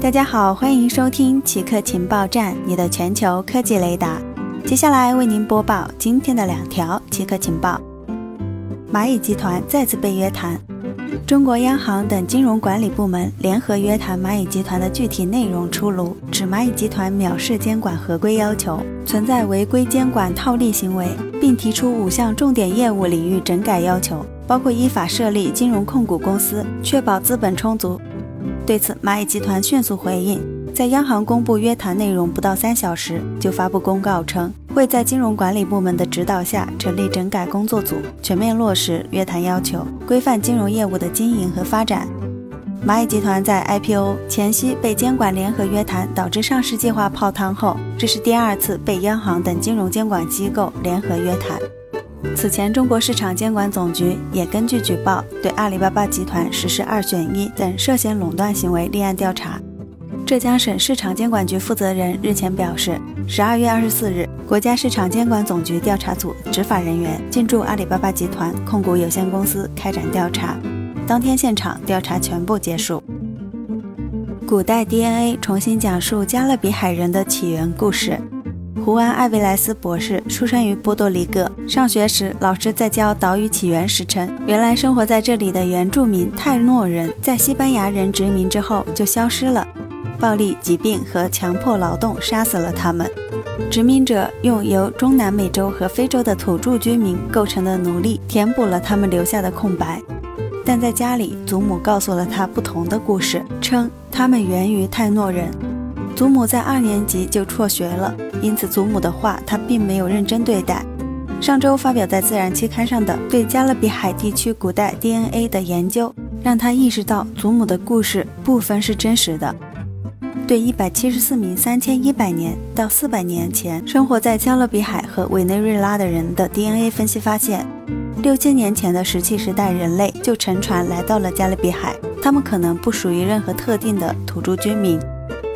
大家好，欢迎收听奇客情报站，你的全球科技雷达。接下来为您播报今天的两条奇客情报：蚂蚁集团再次被约谈，中国央行等金融管理部门联合约谈蚂蚁集团的具体内容出炉，指蚂蚁集团藐视监管合规要求，存在违规监管套利行为，并提出五项重点业务领域整改要求，包括依法设立金融控股公司，确保资本充足。对此，蚂蚁集团迅速回应，在央行公布约谈内容不到三小时，就发布公告称，会在金融管理部门的指导下成立整改工作组，全面落实约谈要求，规范金融业务的经营和发展。蚂蚁集团在 IPO 前夕被监管联合约谈，导致上市计划泡汤后，这是第二次被央行等金融监管机构联合约谈。此前，中国市场监管总局也根据举报，对阿里巴巴集团实施二选一等涉嫌垄断行为立案调查。浙江省市场监管局负责人日前表示，十二月二十四日，国家市场监管总局调查组执法人员进驻阿里巴巴集团控股有限公司开展调查，当天现场调查全部结束。古代 DNA 重新讲述加勒比海人的起源故事。胡安·艾维莱斯博士出生于波多黎各。上学时，老师在教岛屿起源时称，原来生活在这里的原住民泰诺人，在西班牙人殖民之后就消失了。暴力、疾病和强迫劳动杀死了他们。殖民者用由中南美洲和非洲的土著居民构成的奴隶填补了他们留下的空白。但在家里，祖母告诉了他不同的故事，称他们源于泰诺人。祖母在二年级就辍学了，因此祖母的话他并没有认真对待。上周发表在《自然》期刊上的对加勒比海地区古代 DNA 的研究，让他意识到祖母的故事部分是真实的。对一百七十四名三千一百年到四百年前生活在加勒比海和委内瑞拉的人的 DNA 分析发现，六千年前的石器时代人类就乘船来到了加勒比海，他们可能不属于任何特定的土著居民。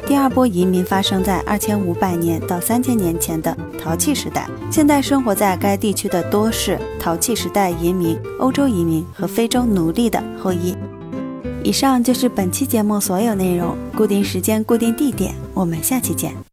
第二波移民发生在二千五百年到三千年前的陶器时代，现在生活在该地区的多是陶器时代移民、欧洲移民和非洲奴隶的后裔。以上就是本期节目所有内容，固定时间、固定地点，我们下期见。